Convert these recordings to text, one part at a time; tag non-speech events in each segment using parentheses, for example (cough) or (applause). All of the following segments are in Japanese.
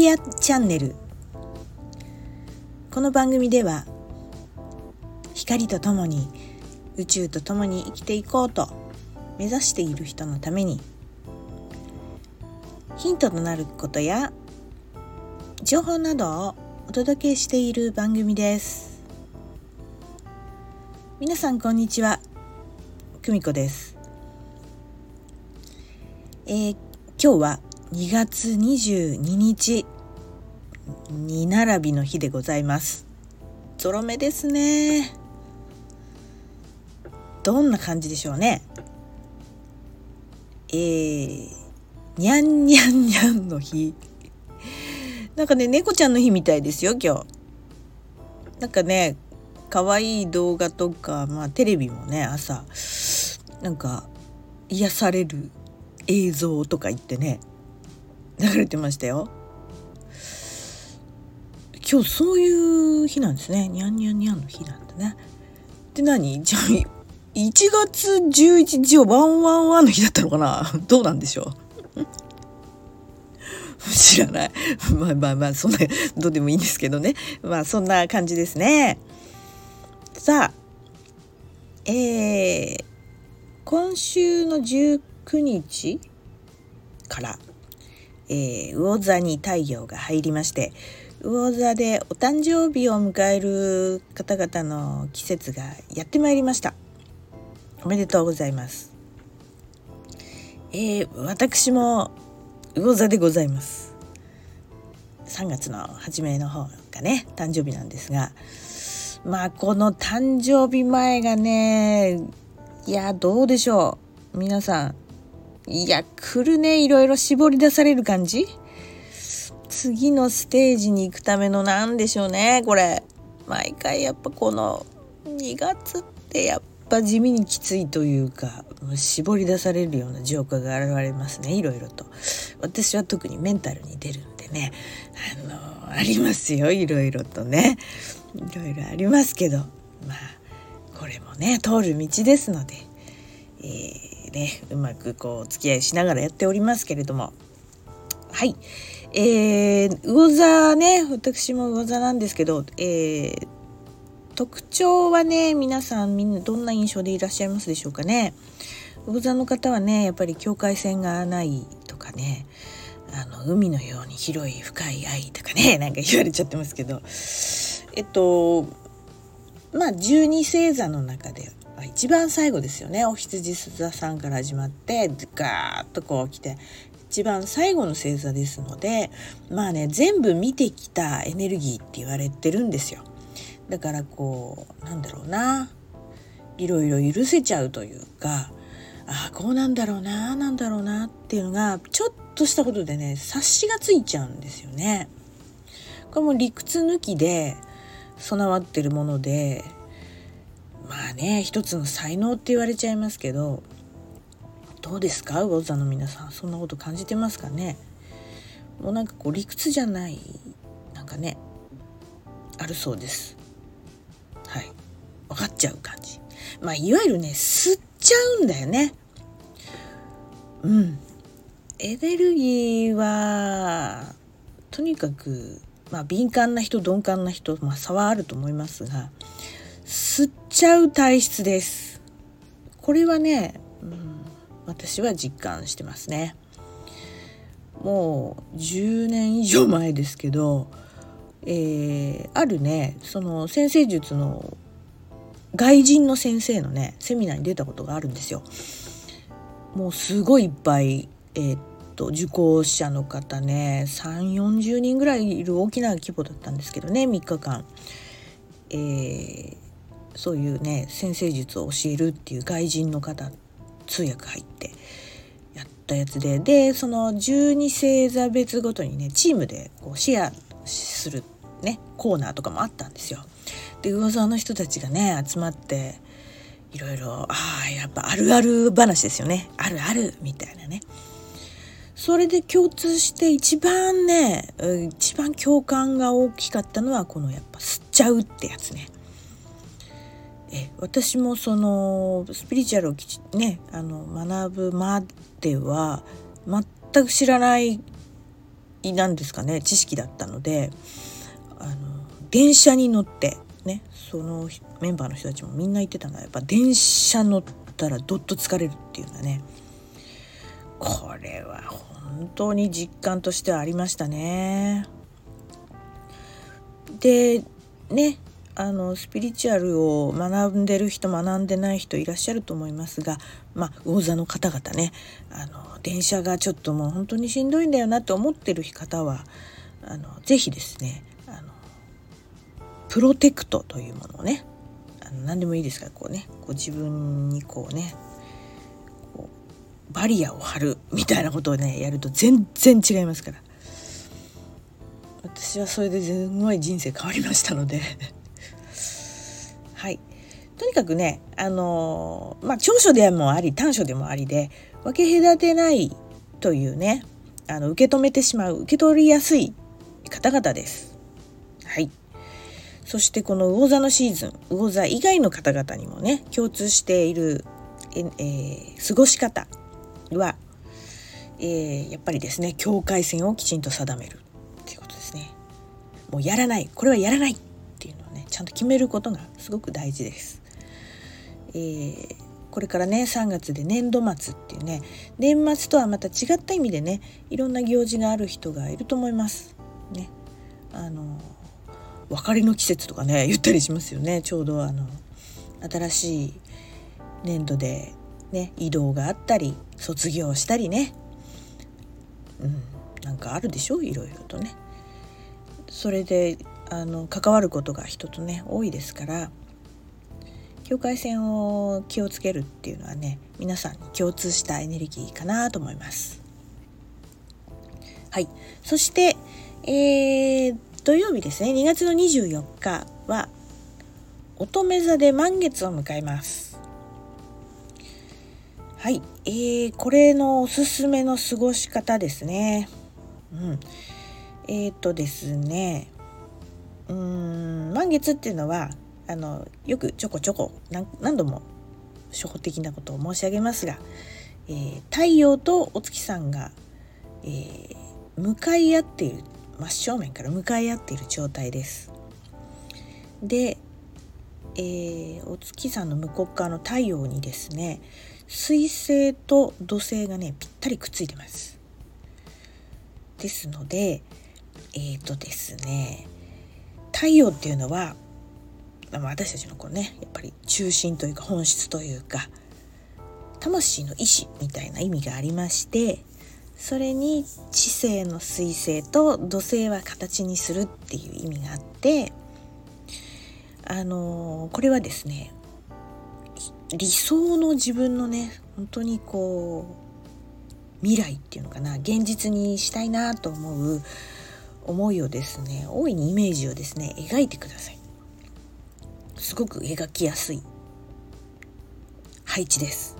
ディアチャンネルこの番組では光とともに宇宙とともに生きていこうと目指している人のためにヒントとなることや情報などをお届けしている番組です。皆さんこんにちは。久美子です。えー、今日は2月22日2並びの日でございます。ゾロ目ですね。どんな感じでしょうね。えー、にゃんにゃんにゃんの日。なんかね猫ちゃんの日みたいですよ今日。なんかね可愛い動画とかまあテレビもね朝なんか癒される映像とか言ってね。流れてましたよ今日そういう日なんですねにゃんにゃんにゃんの日なんだねで何？じゃあ1月11日はワンワンワンの日だったのかな？どうなんでしょう？(laughs) 知らない。まあまあまあ、そんな、どうでもいいんですけどね。まあそんな感じですね。さあ、えー、今週の19日から、えー、魚座に太陽が入りまして魚座でお誕生日を迎える方々の季節がやってまいりました。おめでとうございます。えー、私も魚座でございます。3月の初めの方がね誕生日なんですがまあこの誕生日前がねいやどうでしょう。皆さんいや、来るね。いろいろ絞り出される感じ？次のステージに行くための何でしょうね、これ。毎回やっぱこの2月ってやっぱ地味にきついというか、絞り出されるような浄化が現れますね、いろいろと。私は特にメンタルに出るんでね、あの、ありますよ、いろいろとね。いろいろありますけど、まあ、これもね、通る道ですので、えーねうまくこう付き合いしながらやっておりますけれども。はい。えー、魚座ね私も魚座なんですけど、えー、特徴はね皆さんみんなどんな印象でいらっしゃいますでしょうかね。魚座の方はねやっぱり境界線がないとかね。あの海のように広い深い愛とかね (laughs) なんか言われちゃってますけど。えっとまあ十二星座の中で一番最後ですよね。お羊座さんから始まってガーッとこう来て一番最後の星座ですのでまあね全部見てきたエネルギーって言われてるんですよ。だからこうなんだろうな。いろいろ許せちゃうというかああこうなんだろうななんだろうなっていうのがちょっとしたことでね察しがついちゃうんですよね。これも理屈抜きで備わってるものでまあね一つの才能って言われちゃいますけどどうですか？魚座の皆さん。そんなこと感じてますかね？もうなんかこう理屈じゃないなんかねあるそうです。はい。分かっちゃう感じ。まあいわゆるね吸っちゃうんだよね。うん。エネルギーはとにかくまあ敏感な人鈍感な人、まあ、差はあると思いますが吸っちゃう体質です。これはね、うん、私は実感してますね。もう10年以上前ですけど、えー、あるねその先生術の外人の先生のねセミナーに出たことがあるんですよ。もうすごいいっぱい、えー、っと受講者の方ね3 4 0人ぐらいいる大きな規模だったんですけどね3日間。えーそういうね先生術を教えるっていう外人の方通訳入ってやったやつででその12星座別ごとにねチームでこうシェアするねコーナーとかもあったんですよ。で噂の人たちがね集まっていろいろああやっぱあるある話ですよねあるあるみたいなね。それで共通して一番ね一番共感が大きかったのはこのやっぱ吸っちゃうってやつね。え私もそのスピリチュアルをねあの学ぶまでは全く知らないなんですかね知識だったのであの電車に乗ってねそのメンバーの人たちもみんな言ってたのはやっぱ電車乗ったらどっと疲れるっていうのはねこれは本当に実感としてはありましたね。でねあのスピリチュアルを学んでる人学んでない人いらっしゃると思いますがまあ魚座の方々ねあの電車がちょっともう本当にしんどいんだよなって思ってる方はあのぜひですねあのプロテクトというものをねあの何でもいいですからこうねこう自分にこうねこうバリアを張るみたいなことをねやると全然違いますから。私はそれですごい人生変わりましたので。はいとにかくねあのまあ長所でもあり短所でもありで分け隔てないというねあの受け止めてしまう受け取りやすい方々です。はいそしてこの魚座のシーズン魚座以外の方々にもね共通しているえ、えー、過ごし方は、えー、やっぱりですね境界線をきちんと定めるっていうことですね。もうやらないこれはやらないちゃんと決めることがすごく大事です。えー、これからね3月で年度末っていうね年末とはまた違った意味でねいろんな行事がある人がいると思います。ね、あの別れの季節とかね言ったりしますよねちょうどあの新しい年度で、ね、移動があったり卒業したりね、うん、なんかあるでしょ？いろいろとね。それであの関わることが人とね多いですから境界線を気をつけるっていうのはね皆さんに共通したエネルギーかなと思います。はい、そして、えー、土曜日ですね2月の24日は乙女座で満月を迎えます。はい、えー、これのおすすめの過ごし方ですね。うん、えっ、ー、とですねうーん満月っていうのはあのよくちょこちょこ何度も初歩的なことを申し上げますが、えー、太陽とお月さんが、えー、向かい合っている真正面から向かい合っている状態です。で、えー、お月さんの向こう側の太陽にですね水星と土星がねぴったりくっついてます。ですのでえっ、ー、とですね太陽っていうのは私たちのこうねやっぱり中心というか本質というか魂の意志みたいな意味がありましてそれに知性の彗星と土星は形にするっていう意味があってあのこれはですね理想の自分のね本当にこう未来っていうのかな現実にしたいなと思う思いをですね。大いにイメージをですね描いてください。すごく描きやすい。配置です。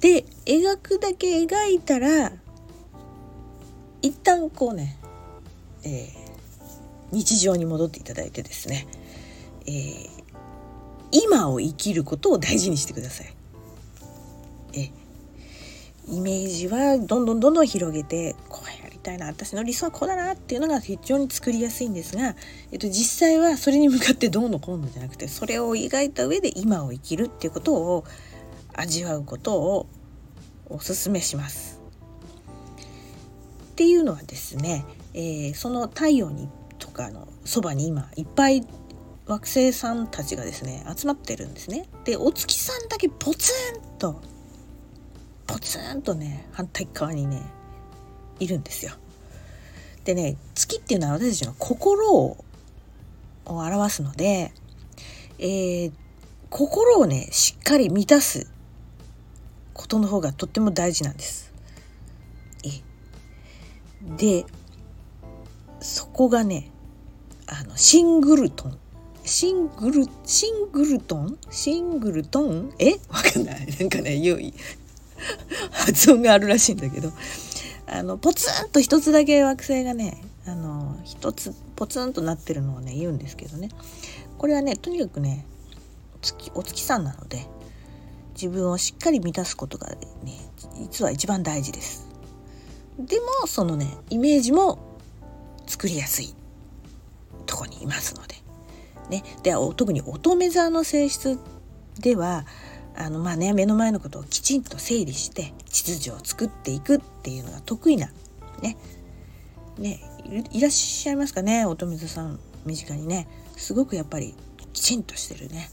で描くだけ描いたら一旦こうね、えー、日常に戻っていただいてですね、えー、今を生きることを大事にしてください。えイメージはどんどんどんどん広げてこたいな私の理想はこうだなっていうのが非常に作りやすいんですが、えっと、実際はそれに向かってどうのこうのじゃなくてそれを描いた上で今を生きるっていうことを味わうことをお勧めします。っていうのはですね、えー、その太陽にとかのそばに今いっぱい惑星さんたちがですね集まってるんですね。でお月さんだけポツンとポツンとね反対側にねいるんですよ。でね月っていうのは私たちの心を表すので、えー、心をねしっかり満たすことの方がとっても大事なんです。えでそこがねあのシングルトン。シングルシングルトン？シングルトン？え？わかんない。なんかね良い (laughs) 発音があるらしいんだけど。あのポツンと一つだけ惑星がねあの一つポツンとなってるのをね言うんですけどねこれはねとにかくね月お月さんなので自分をしっかり満たすことがね実は一番大事です。でもそのねイメージも作りやすいとこにいますので。ね、で特に乙女座の性質ではあのまあね目の前のことをきちんと整理して秩序を作っていくっていうのが得意なね。ねいらっしゃいますかね乙女座さん。身近にね。すごくやっぱりきちんとしてるね。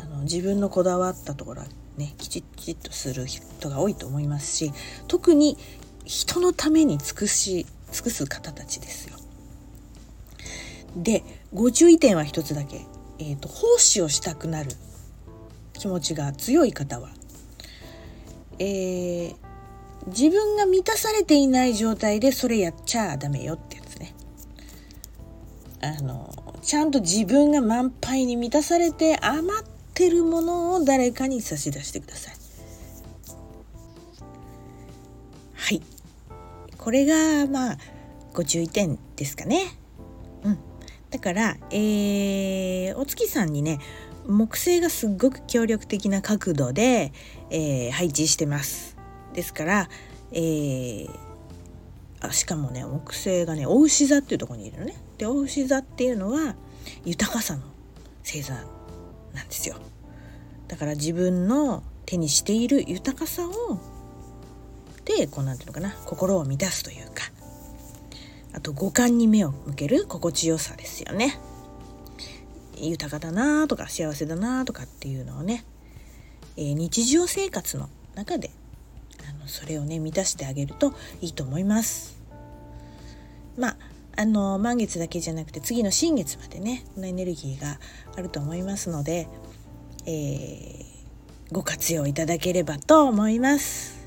あの自分のこだわったところはねきちっとする人が多いと思いますし特に人のために尽くし尽くす方たちですよ。でご注意点は一つだけ、えーと、奉仕をしたくなる気持ちが強い方は、えー、自分が満たされていない状態でそれやっちゃダメよってやつね。あのちゃんと自分が満杯に満たされて余ってるものを誰かに差し出してください。はい。これがまあご注意点ですかね。うん。だから、えー、お月さんにね木星がすっごく協力的な角度で、えー、配置してます。ですから、えー、あしかもね木星がねお牛座っていうとこにいるのね。でお牛座っていうのは豊かさの星座なんですよ。だから自分の手にしている豊かさをでこうなんていうのかな心を満たすというかあと五感に目を向ける心地よさですよね豊かだなとか幸せだなとかっていうのをね、えー、日常生活の中であのそれをね満たしてあげるといいと思います。まああの満月だけじゃなくて次の新月までねこのエネルギーがあると思いますので、えー、ご活用いただければと思います。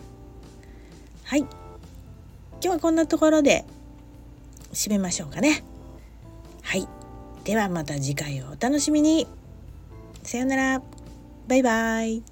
はい。今日はこんなところで締めましょうかね。ではまた次回をお楽しみに。さようなら。バイバイ。